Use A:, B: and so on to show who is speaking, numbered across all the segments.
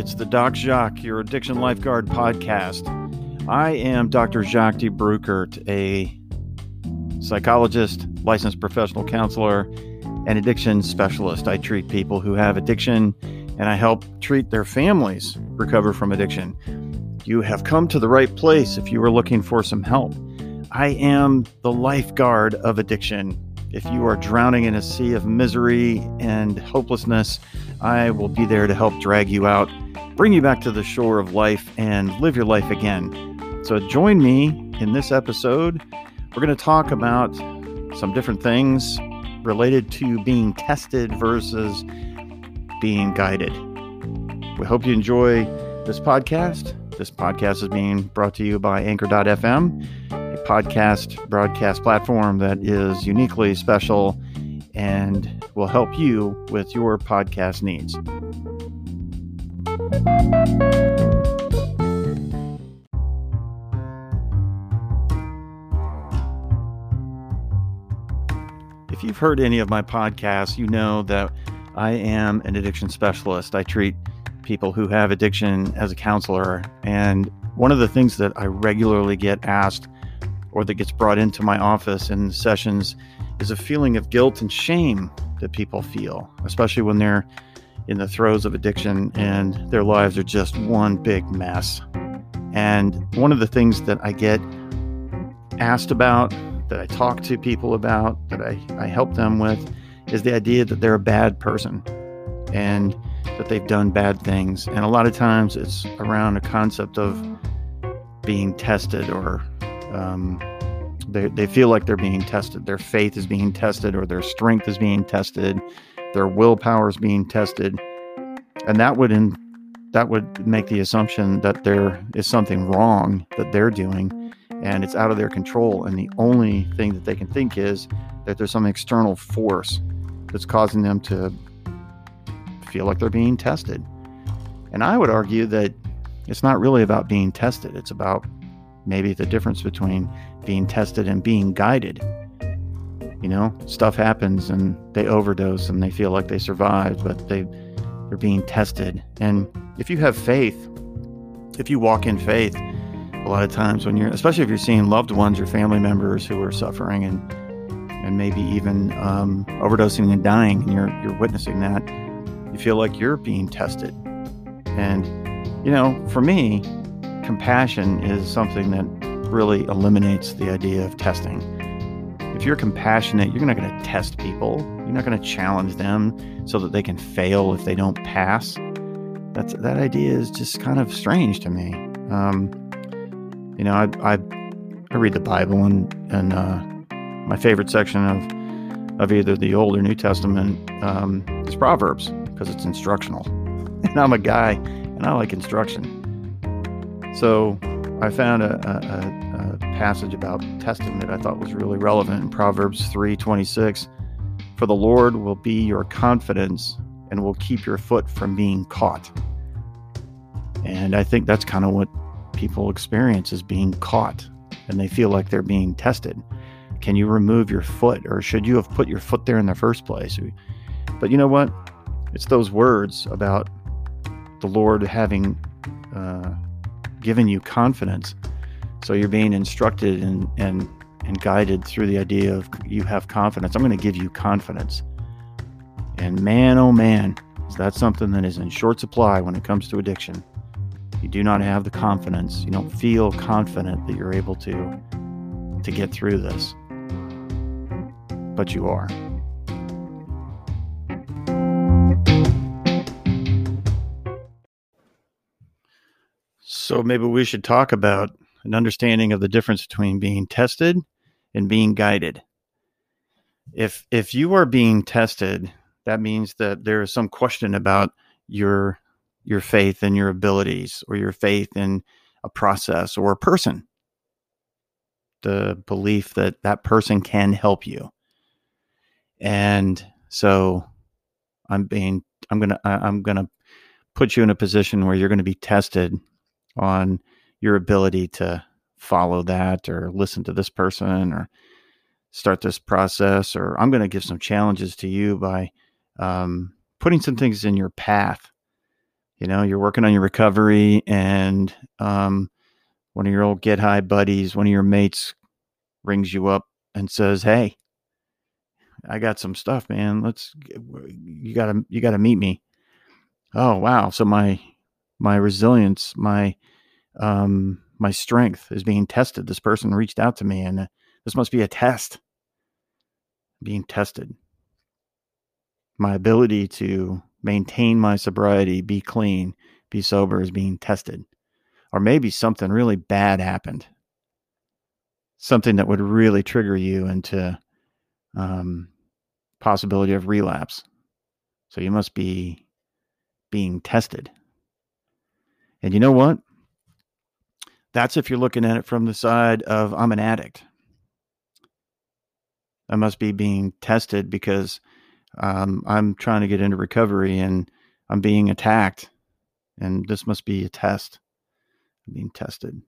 A: It's the Doc Jacques, your addiction lifeguard podcast. I am Dr. Jacques de Bruckert, a psychologist, licensed professional counselor, and addiction specialist. I treat people who have addiction and I help treat their families recover from addiction. You have come to the right place if you are looking for some help. I am the lifeguard of addiction. If you are drowning in a sea of misery and hopelessness, I will be there to help drag you out, bring you back to the shore of life, and live your life again. So join me in this episode. We're going to talk about some different things related to being tested versus being guided. We hope you enjoy this podcast. This podcast is being brought to you by Anchor.fm, a podcast broadcast platform that is uniquely special and will help you with your podcast needs. If you've heard any of my podcasts, you know that I am an addiction specialist. I treat people who have addiction as a counselor. And one of the things that I regularly get asked or that gets brought into my office in sessions is a feeling of guilt and shame that people feel, especially when they're in the throes of addiction and their lives are just one big mess. And one of the things that I get asked about, that I talk to people about, that I, I help them with, is the idea that they're a bad person and that they've done bad things. And a lot of times it's around a concept of being tested or um, they, they feel like they're being tested. Their faith is being tested or their strength is being tested. Their willpower is being tested. And that would in, that would make the assumption that there is something wrong that they're doing and it's out of their control. And the only thing that they can think is that there's some external force that's causing them to feel like they're being tested. And I would argue that it's not really about being tested, it's about maybe the difference between being tested and being guided. You know, stuff happens and they overdose and they feel like they survived, but they they're being tested. And if you have faith, if you walk in faith, a lot of times when you're especially if you're seeing loved ones or family members who are suffering and and maybe even um, overdosing and dying, and you're you're witnessing that, you feel like you're being tested. And you know, for me, compassion is something that really eliminates the idea of testing. If you're compassionate, you're not going to test people. You're not going to challenge them so that they can fail if they don't pass. That's that idea is just kind of strange to me. Um, you know, I, I I read the Bible and and uh, my favorite section of of either the Old or New Testament um, is Proverbs because it's instructional, and I'm a guy and I like instruction. So I found a, a, a, passage about testing that I thought was really relevant in Proverbs 3:26. For the Lord will be your confidence and will keep your foot from being caught. And I think that's kind of what people experience is being caught and they feel like they're being tested. Can you remove your foot, or should you have put your foot there in the first place? But you know what? It's those words about the Lord having uh, given you confidence. So you're being instructed and, and, and guided through the idea of you have confidence. I'm going to give you confidence. And man, oh man, is that something that is in short supply when it comes to addiction. You do not have the confidence. You don't feel confident that you're able to to get through this but you are. So maybe we should talk about an understanding of the difference between being tested and being guided. If if you are being tested, that means that there is some question about your your faith and your abilities or your faith in a process or a person. The belief that that person can help you and so i'm being i'm gonna i'm gonna put you in a position where you're going to be tested on your ability to follow that or listen to this person or start this process or i'm going to give some challenges to you by um, putting some things in your path You know, you're working on your recovery, and um, one of your old get high buddies, one of your mates rings you up and says, Hey, I got some stuff, man. Let's, you gotta, you gotta meet me. Oh, wow. So my, my resilience, my, um, my strength is being tested. This person reached out to me and uh, this must be a test being tested. My ability to maintain my sobriety, be clean, be sober is being tested. Or maybe something really bad happened. Something that would really trigger you into um, possibility of relapse. So you must be being tested. And you know what? That's if you're looking at it from the side of I'm an addict. I must be being tested because um, I'm trying to get into recovery and I'm being attacked. And this must be a test. I'm being tested,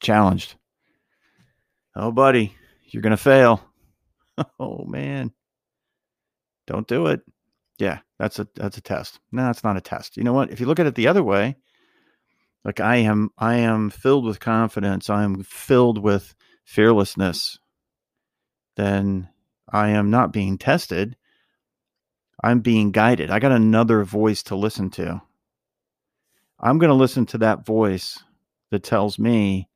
A: challenged. Oh, buddy, you're going to fail. oh, man. Don't do it. Yeah, that's a that's a test. No, it's not a test. You know what? If you look at it the other way, like I am I am filled with confidence, I am filled with fearlessness, then I am not being tested. I'm being guided. I got another voice to listen to. I'm going to listen to that voice that tells me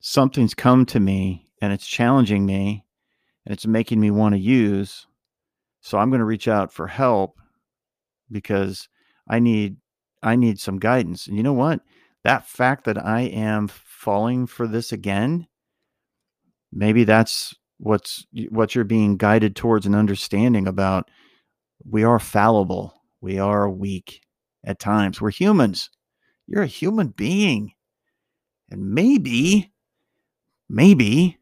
A: something's come to me and it's challenging me and it's making me want to use. So I'm going to reach out for help because I need I need some guidance. And you know what? That fact that I am falling for this again, maybe that's what's what you're being guided towards and understanding about we are fallible. We are weak at times. We're humans. You're a human being. And maybe maybe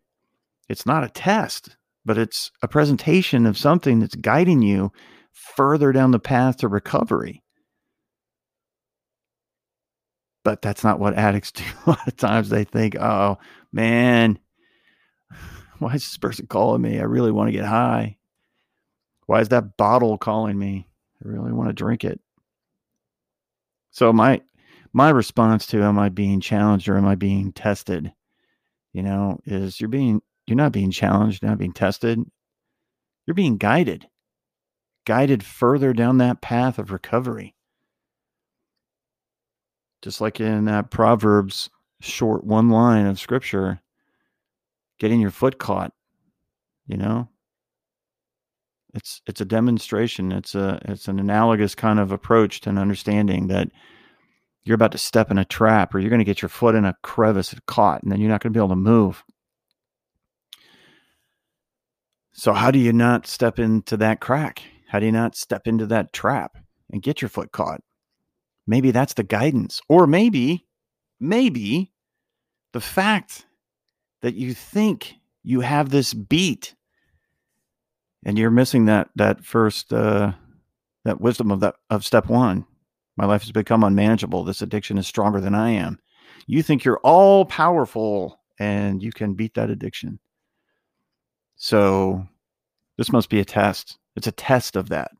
A: it's not a test, but it's a presentation of something that's guiding you further down the path to recovery. But that's not what addicts do. A lot of times they think, oh, man, why is this person calling me? I really want to get high. Why is that bottle calling me? I really want to drink it. So my my response to am I being challenged or am I being tested? You know, is you're being you're not being challenged, not being tested. You're being guided. Guided further down that path of recovery. Just like in that Proverbs short one line of scripture, getting your foot caught, you know? It's it's a demonstration. It's a it's an analogous kind of approach to an understanding that you're about to step in a trap or you're going to get your foot in a crevice caught and then you're not going to be able to move. So how do you not step into that crack? How do you not step into that trap and get your foot caught? Maybe that's the guidance. Or maybe, maybe the fact that you think you have this beat and you're missing that that first uh, that wisdom of that of step one. My life has become unmanageable. This addiction is stronger than i am. You think you're all powerful and you can beat that addiction. So this must be a test. It's a test of that.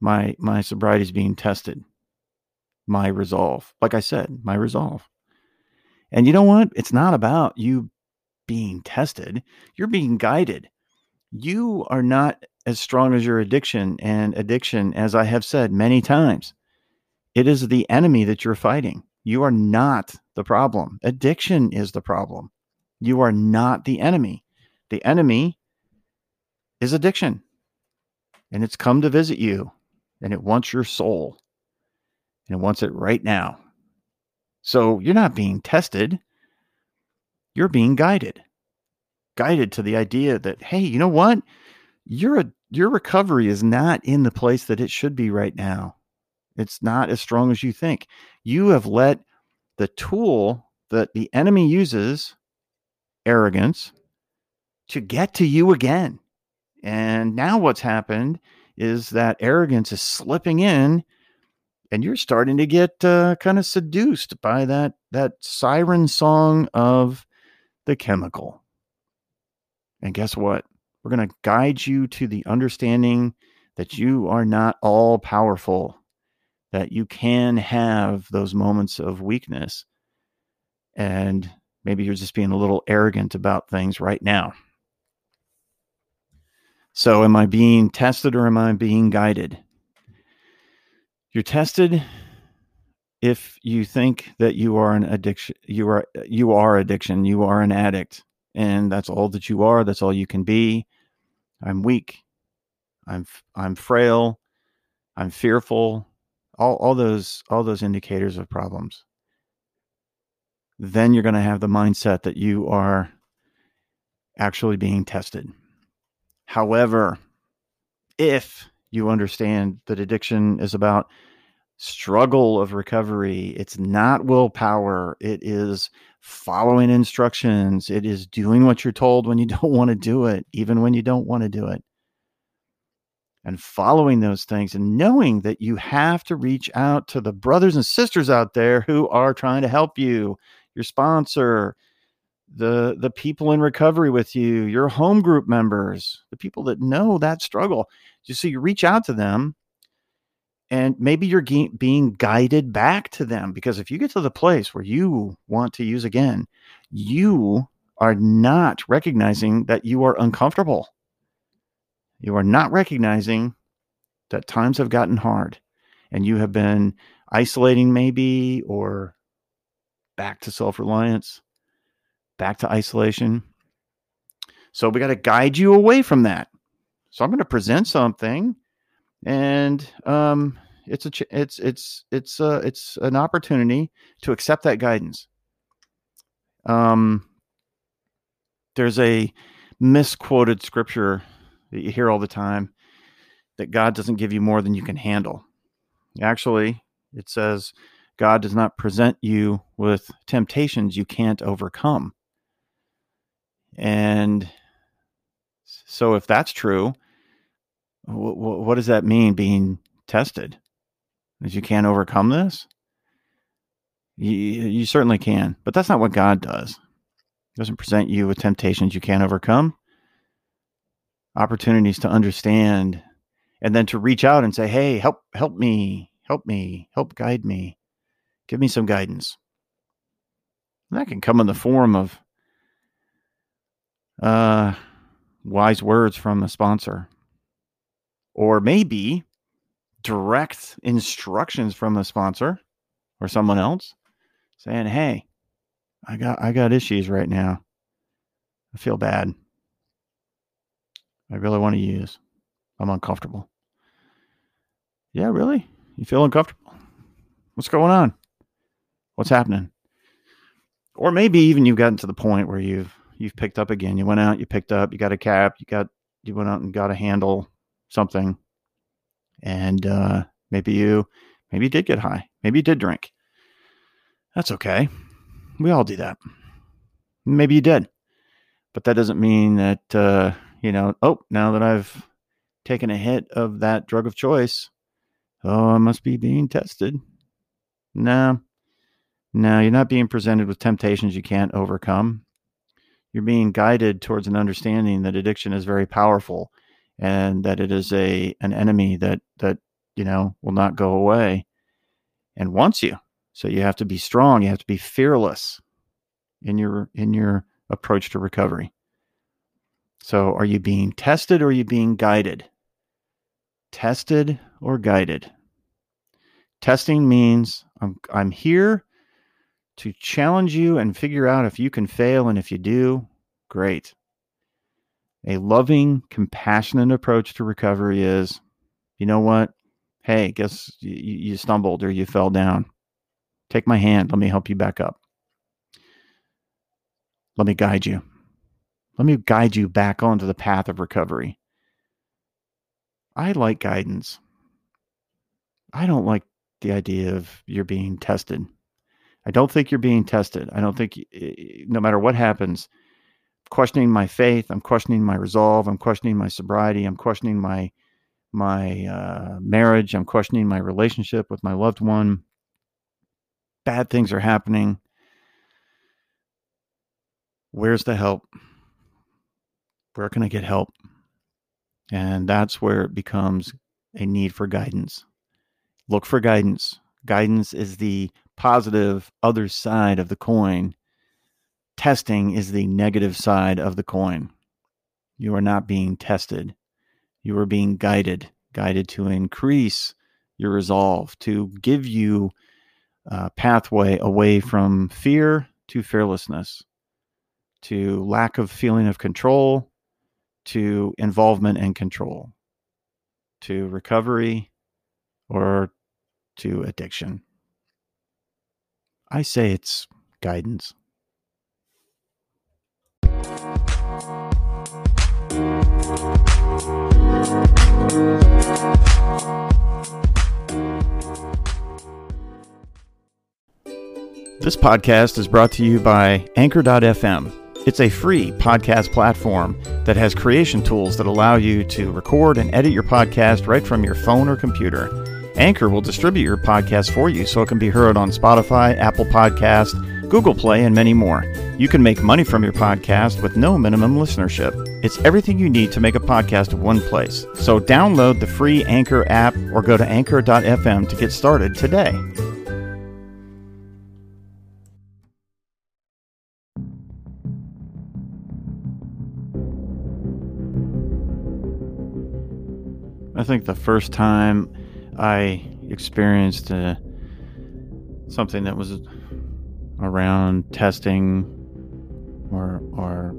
A: My my sobriety is being tested my resolve. Like I said, my resolve. And you know what? It's not about you being tested, you're being guided. You are not as strong as your addiction. And addiction, as I have said many times, it is the enemy that you're fighting. You are not the problem. Addiction is the problem. You are not the enemy. The enemy is addiction. And it's come to visit you and it wants your soul and it wants it right now. So you're not being tested, you're being guided. Guided to the idea that, hey, you know what? Your, your recovery is not in the place that it should be right now. It's not as strong as you think. You have let the tool that the enemy uses, arrogance, to get to you again. And now what's happened is that arrogance is slipping in and you're starting to get uh, kind of seduced by that that siren song of the chemical. And guess what? We're going to guide you to the understanding that you are not all powerful, that you can have those moments of weakness. And maybe you're just being a little arrogant about things right now. So, am I being tested or am I being guided? You're tested if you think that you are an addiction you are you are addiction you are an addict and that's all that you are that's all you can be. I'm weak. I'm i'm frail. I'm fearful. All all those all those indicators of problems. Then you're going to have the mindset that you are actually being tested. However if you understand that addiction is about struggle of recovery. It's not willpower. It is following instructions. It is doing what you're told when you don't want to do it, even when you don't want to do it. And following those things and knowing that you have to reach out to the brothers and sisters out there who are trying to help you, your sponsor, the the people in recovery with you, your home group members, the people that know that struggle. Just so you reach out to them and maybe you're ge- being guided back to them because if you get to the place where you want to use again, you are not recognizing that you are uncomfortable. You are not recognizing that times have gotten hard and you have been isolating, maybe, or back to self reliance, back to isolation. So we got to guide you away from that. So I'm going to present something and um, it's a ch- it's it's it's uh, it's an opportunity to accept that guidance. Um, there's a misquoted scripture that you hear all the time that God doesn't give you more than you can handle. Actually, it says God does not present you with temptations you can't overcome. And so, if that's true, what does that mean being tested? That you can't overcome this? You, you certainly can, but that's not what God does. He doesn't present you with temptations you can't overcome, opportunities to understand, and then to reach out and say, "Hey, help, help me, help me, help guide me, give me some guidance." And that can come in the form of uh, wise words from a sponsor, or maybe direct instructions from the sponsor or someone else saying, "Hey, I got I got issues right now. I feel bad. I really want to use. I'm uncomfortable." Yeah, really? You feel uncomfortable? What's going on? What's happening? Or maybe even you've gotten to the point where you've you've picked up again. You went out, you picked up, you got a cap, you got you went out and got a handle, something, and uh, maybe you maybe you did get high, maybe you did drink. That's okay. We all do that. Maybe you did, but that doesn't mean that uh, you know. Oh, now that I've taken a hit of that drug of choice, oh, I must be being tested. No, no, you're not being presented with temptations you can't overcome. You're being guided towards an understanding that addiction is very powerful and that it is a an enemy that that you know will not go away and wants you. So you have to be strong. You have to be fearless in your in your approach to recovery. So are you being tested or are you being guided? Tested or guided? Testing means I'm I'm here to challenge you and figure out if you can fail and if you do, great. A loving, compassionate approach to recovery is, you know what? Hey, guess you, you stumbled or you fell down. Take my hand. Let me help you back up. Let me guide you. Let me guide you back onto the path of recovery. I like guidance. I don't like the idea of you're being tested. I don't think you're being tested. I don't think, no matter what happens, questioning my faith. I'm questioning my resolve. I'm questioning my sobriety. I'm questioning my my uh, marriage. I'm questioning my relationship with my loved one. Bad things are happening. Where's the help? Where can I get help? And that's where it becomes a need for guidance. look for guidance. Guidance is the positive other side of the coin. Testing is the negative side of the coin. You are not being tested. You are being guided, guided to increase your resolve, to give you a pathway away from fear to fearlessness, to lack of feeling of control, to involvement and control, to recovery, or to addiction. I say it's guidance. This podcast is brought to you by Anchor.fm. It's a free podcast platform that has creation tools that allow you to record and edit your podcast right from your phone or computer. Anchor will distribute your podcast for you so it can be heard on Spotify, Apple Podcast, Google Play, and many more. You can make money from your podcast with no minimum listenership. It's everything you need to make a podcast in one place. So download the free Anchor app or go to anchor.fm to get started today. I think the first time I experienced uh, something that was around testing or or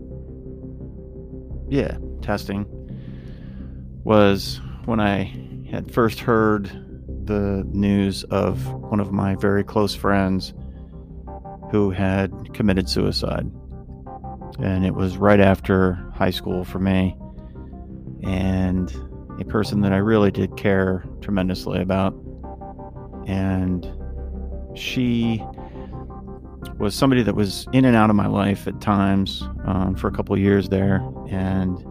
A: yeah, testing was when I had first heard the news of one of my very close friends who had committed suicide. And it was right after high school for me. And a person that I really did care tremendously about. And she was somebody that was in and out of my life at times um, for a couple years there. And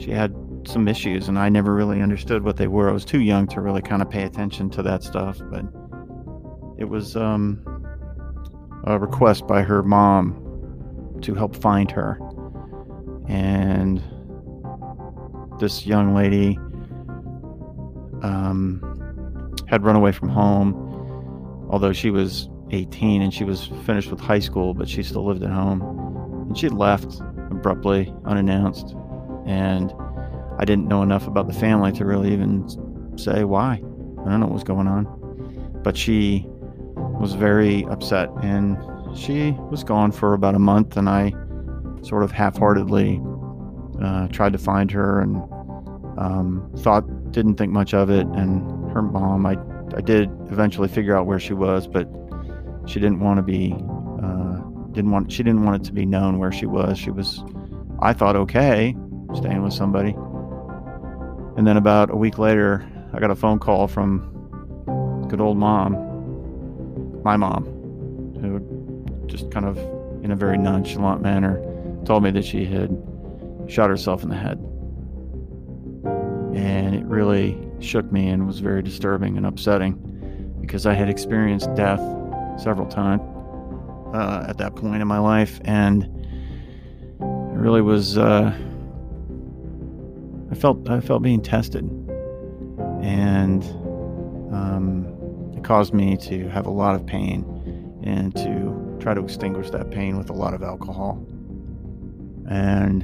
A: she had some issues, and I never really understood what they were. I was too young to really kind of pay attention to that stuff. But it was um, a request by her mom to help find her. And this young lady um, had run away from home, although she was 18 and she was finished with high school, but she still lived at home. And she left abruptly, unannounced. And I didn't know enough about the family to really even say why. I don't know what was going on. But she was very upset and she was gone for about a month. And I sort of half heartedly uh, tried to find her and um, thought, didn't think much of it. And her mom, I, I did eventually figure out where she was, but she didn't want to be, uh, didn't want, she didn't want it to be known where she was. She was, I thought, okay, staying with somebody. And then about a week later, I got a phone call from good old mom, my mom, who just kind of in a very nonchalant manner told me that she had shot herself in the head. And it really shook me and was very disturbing and upsetting because I had experienced death several times uh, at that point in my life. And it really was, uh, I felt, I felt being tested. And um, it caused me to have a lot of pain and to try to extinguish that pain with a lot of alcohol. And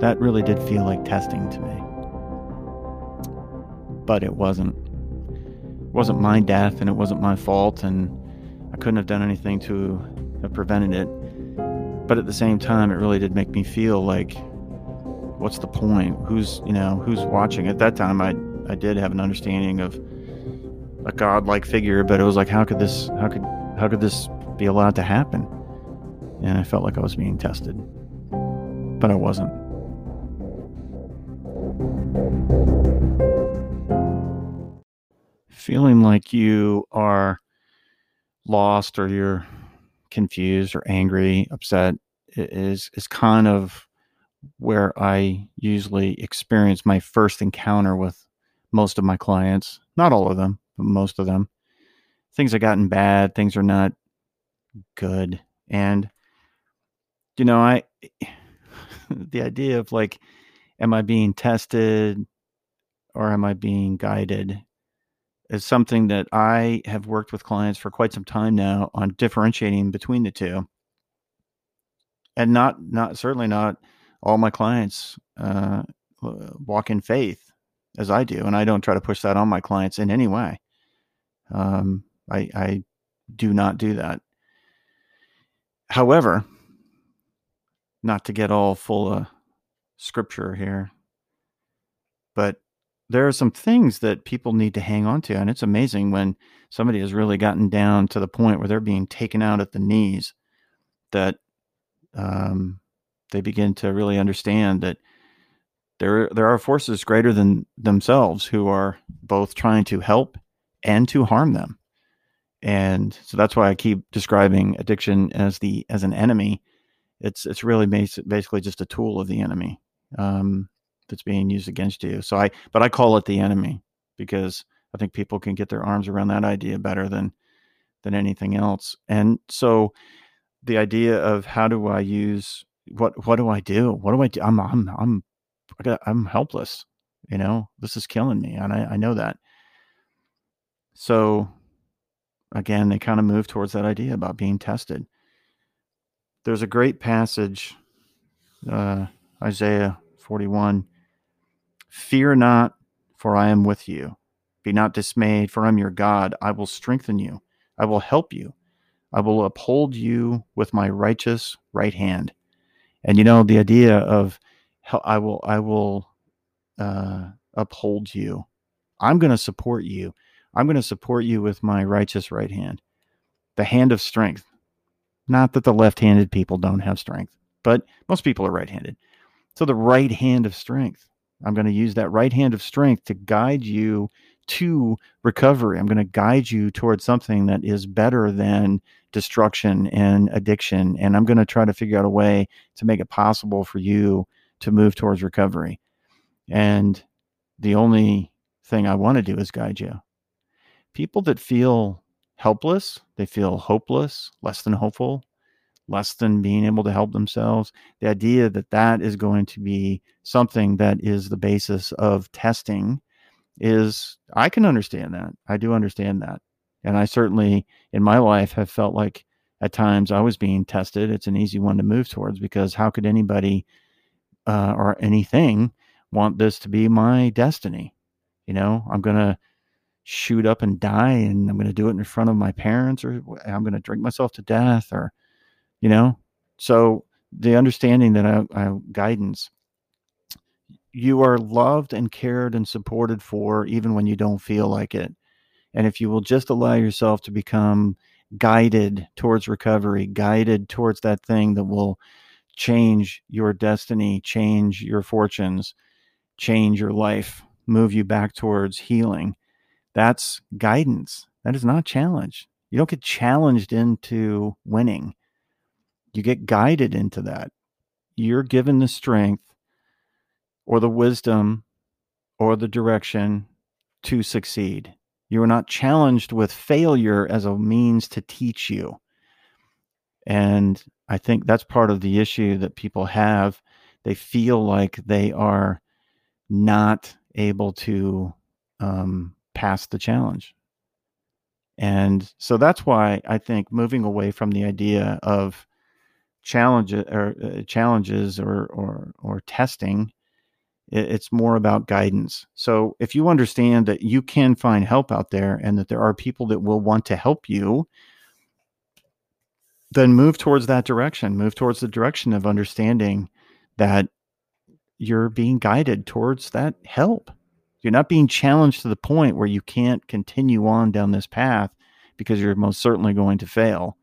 A: that really did feel like testing to me. But it wasn't. It wasn't my death and it wasn't my fault and I couldn't have done anything to have prevented it. But at the same time it really did make me feel like what's the point? Who's, you know, who's watching? At that time I I did have an understanding of a godlike figure, but it was like how could this how could how could this be allowed to happen? And I felt like I was being tested. But I wasn't. Feeling like you are lost or you're confused or angry, upset is is kind of where I usually experience my first encounter with most of my clients. Not all of them, but most of them. Things have gotten bad, things are not good. And you know, I the idea of like am I being tested or am I being guided? Is something that I have worked with clients for quite some time now on differentiating between the two. And not, not certainly not all my clients uh, walk in faith as I do, and I don't try to push that on my clients in any way. Um, I, I do not do that. However, not to get all full of scripture here, but there are some things that people need to hang on to. And it's amazing when somebody has really gotten down to the point where they're being taken out at the knees that um, they begin to really understand that there, there are forces greater than themselves who are both trying to help and to harm them. And so that's why I keep describing addiction as the as an enemy. It's it's really basically just a tool of the enemy. Um, that's being used against you. So I, but I call it the enemy because I think people can get their arms around that idea better than than anything else. And so the idea of how do I use what what do I do? What do I do? I'm I'm I'm I'm helpless. You know, this is killing me, and I, I know that. So again, they kind of move towards that idea about being tested. There's a great passage, uh, Isaiah 41 Fear not, for I am with you. Be not dismayed, for I am your God. I will strengthen you. I will help you. I will uphold you with my righteous right hand. And you know the idea of I will I will uh, uphold you. I'm going to support you. I'm going to support you with my righteous right hand, the hand of strength. Not that the left-handed people don't have strength, but most people are right-handed. So the right hand of strength. I'm going to use that right hand of strength to guide you to recovery. I'm going to guide you towards something that is better than destruction and addiction. And I'm going to try to figure out a way to make it possible for you to move towards recovery. And the only thing I want to do is guide you. People that feel helpless, they feel hopeless, less than hopeful, less than being able to help themselves. The idea that that is going to be something that is the basis of testing is, I can understand that. I do understand that. And I certainly, in my life, have felt like at times I was being tested. It's an easy one to move towards because how could anybody uh, or anything want this to be my destiny? You know, I'm going to shoot up and die and I'm going to do it in front of my parents or I'm going to drink myself to death or you know? So the understanding that I, I guidance you are loved and cared and supported for even when you don't feel like it. And if you will just allow yourself to become guided towards recovery guided towards that thing that will change your destiny change your fortunes change your life move you back towards healing that's guidance. That is not challenge. You don't get challenged into winning you get guided into that. You're given the strength or the wisdom or the direction to succeed. You are not challenged with failure as a means to teach you. And I think that's part of the issue that people have. They feel like they are not able to um, pass the challenge. And so that's why I think moving away from the idea of challenges or uh, challenges or or or testing it's more about guidance. So if you understand that you can find help out there and that there are people that will want to help you then move towards that direction. Move towards the direction of understanding that you're being guided towards that help. You're not being challenged to the point where you can't continue on down this path because you're most certainly going to fail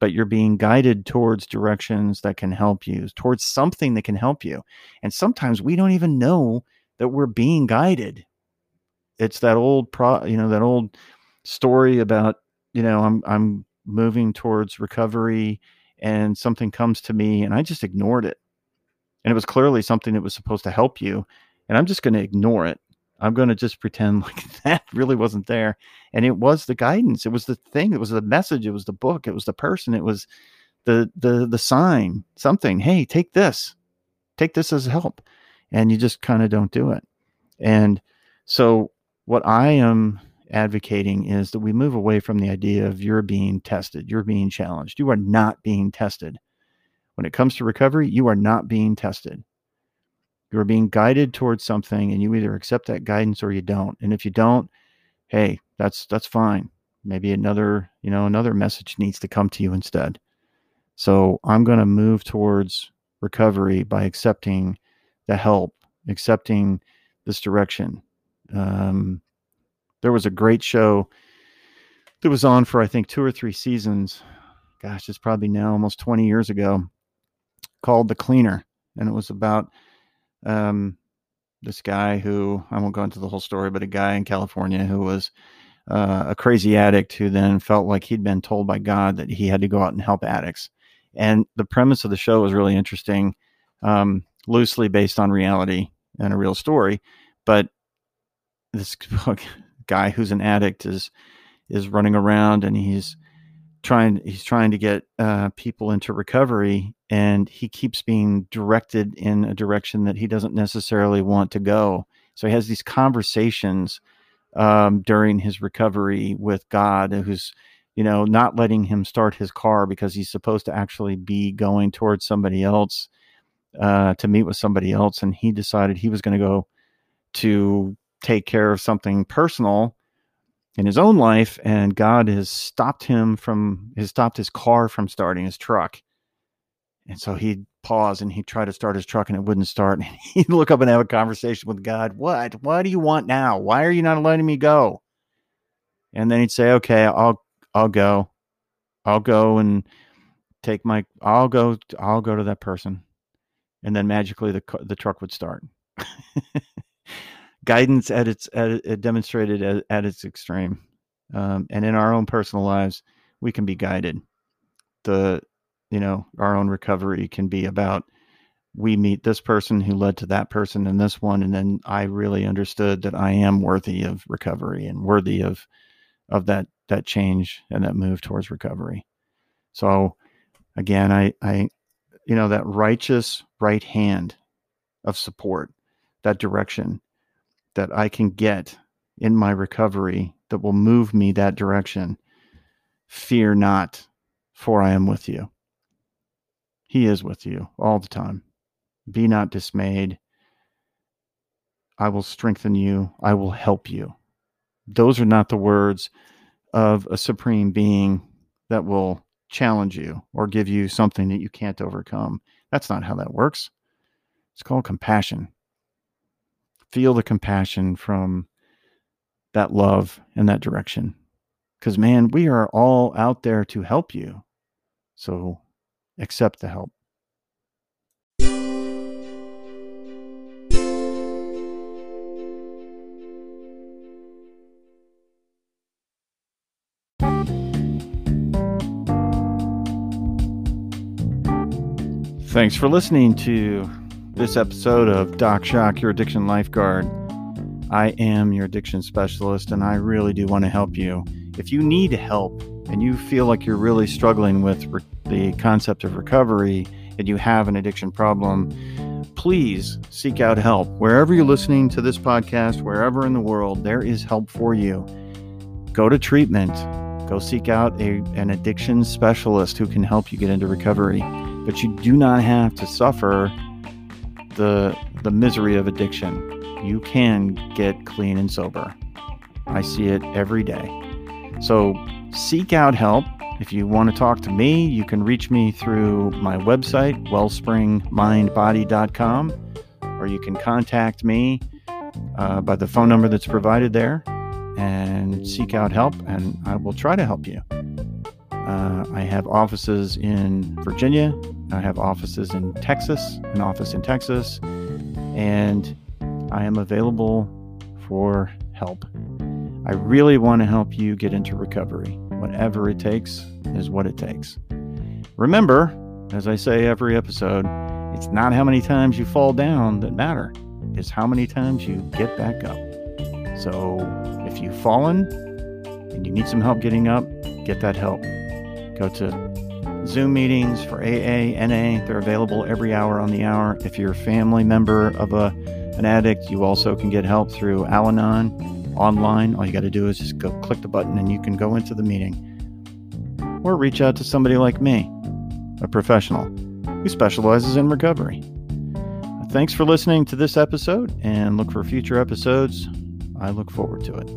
A: but you're being guided towards directions that can help you, towards something that can help you. And sometimes we don't even know that we're being guided. It's that old pro, you know, that old story about, you know, I'm I'm moving towards recovery and something comes to me and I just ignored it. And it was clearly something that was supposed to help you and I'm just going to ignore it I'm going to just pretend like that really wasn't there. And it was the guidance. It was the thing. It was the message. It was the book. It was the person. It was the the the sign. Something. Hey, take this. Take this as help. And you just kind of don't do it. And so what I am advocating is that we move away from the idea of you're being tested, you're being challenged. You are not being tested. When it comes to recovery, you are not being tested. You are being guided towards something and you either accept that guidance or you don't. And if you don't, hey, that's that's fine. Maybe another, you know, another message needs to come to you instead. So I'm going to move towards recovery by accepting the help, accepting this direction. Um, there was a great show that was on for I think two or three seasons. Gosh, it's probably now almost 20 years ago, called The Cleaner, and it was about um, this guy who I won't go into the whole story, but a guy in California who was uh, a crazy addict who then felt like he'd been told by God that he had to go out and help addicts. And the premise of the show was really interesting, um, loosely based on reality and a real story. But this guy who's an addict is is running around and he's trying he's trying to get uh, people into recovery and he keeps being directed in a direction that he doesn't necessarily want to go. So he has these conversations um, during his recovery with god who's you know not letting him start his car because he's supposed to actually be going towards somebody else uh, to meet with somebody else and he decided he was going to go to take care of something personal in his own life and god has stopped him from has stopped his car from starting his truck. And so he'd pause and he'd try to start his truck and it wouldn't start. And he'd look up and have a conversation with god. What? What do you want now? Why are you not letting me go? And then he'd say okay i'll i'll go. I'll go and take my i'll go i'll go to that person. And then magically the the truck would start guidance at its at, at demonstrated at, at, its extreme. Um, and in our own personal lives we can be guided. The you know our own recovery can be about we meet this person who led to that person and this one and then i really understood that i am worthy of recovery and worthy of of that that change and that move towards recovery. So again i i you know that righteous right hand of support that direction that I can get in my recovery that will move me that direction. Fear not, for I am with you. He is with you all the time. Be not dismayed. I will strengthen you. I will help you. Those are not the words of a supreme being that will challenge you or give you something that you can't overcome. That's not how that works. It's called compassion feel the compassion from that love and that direction. Because, man, we are all out there to help you. So accept the help. Thanks for listening to this episode of Doc Jacques, your addiction lifeguard. I am your addiction specialist, and I really do want to help you. If you need help and you feel like you're really struggling with re- the concept of recovery and you have an addiction problem, please seek out help. Wherever you're listening to this podcast, wherever in the world, there is help for you. Go to treatment. Go seek out a, an addiction specialist who can help you get into recovery. But you do not have to suffer the the misery of addiction. You can get clean and sober. I see it every day. So seek out help. If you want to talk to me, you can reach me through my website, wellspringmindbody.com, or you can contact me uh, by the phone number that's provided there and seek out help, and I will try to help you. Uh, I have offices in Virginia, I have offices in Texas, an office in Texas, and I am available for help. I really want to help you get into recovery. Whatever it takes is what it takes. Remember, as I say every episode, it's not how many times you fall down that matter, it's how many times you get back up. So if you've fallen and you need some help getting up, get that help. Go to Zoom meetings for AA, NA. They're available every hour on the hour. If you're a family member of a, an addict, you also can get help through Al Anon online. All you got to do is just go click the button and you can go into the meeting. Or reach out to somebody like me, a professional who specializes in recovery. Thanks for listening to this episode and look for future episodes. I look forward to it.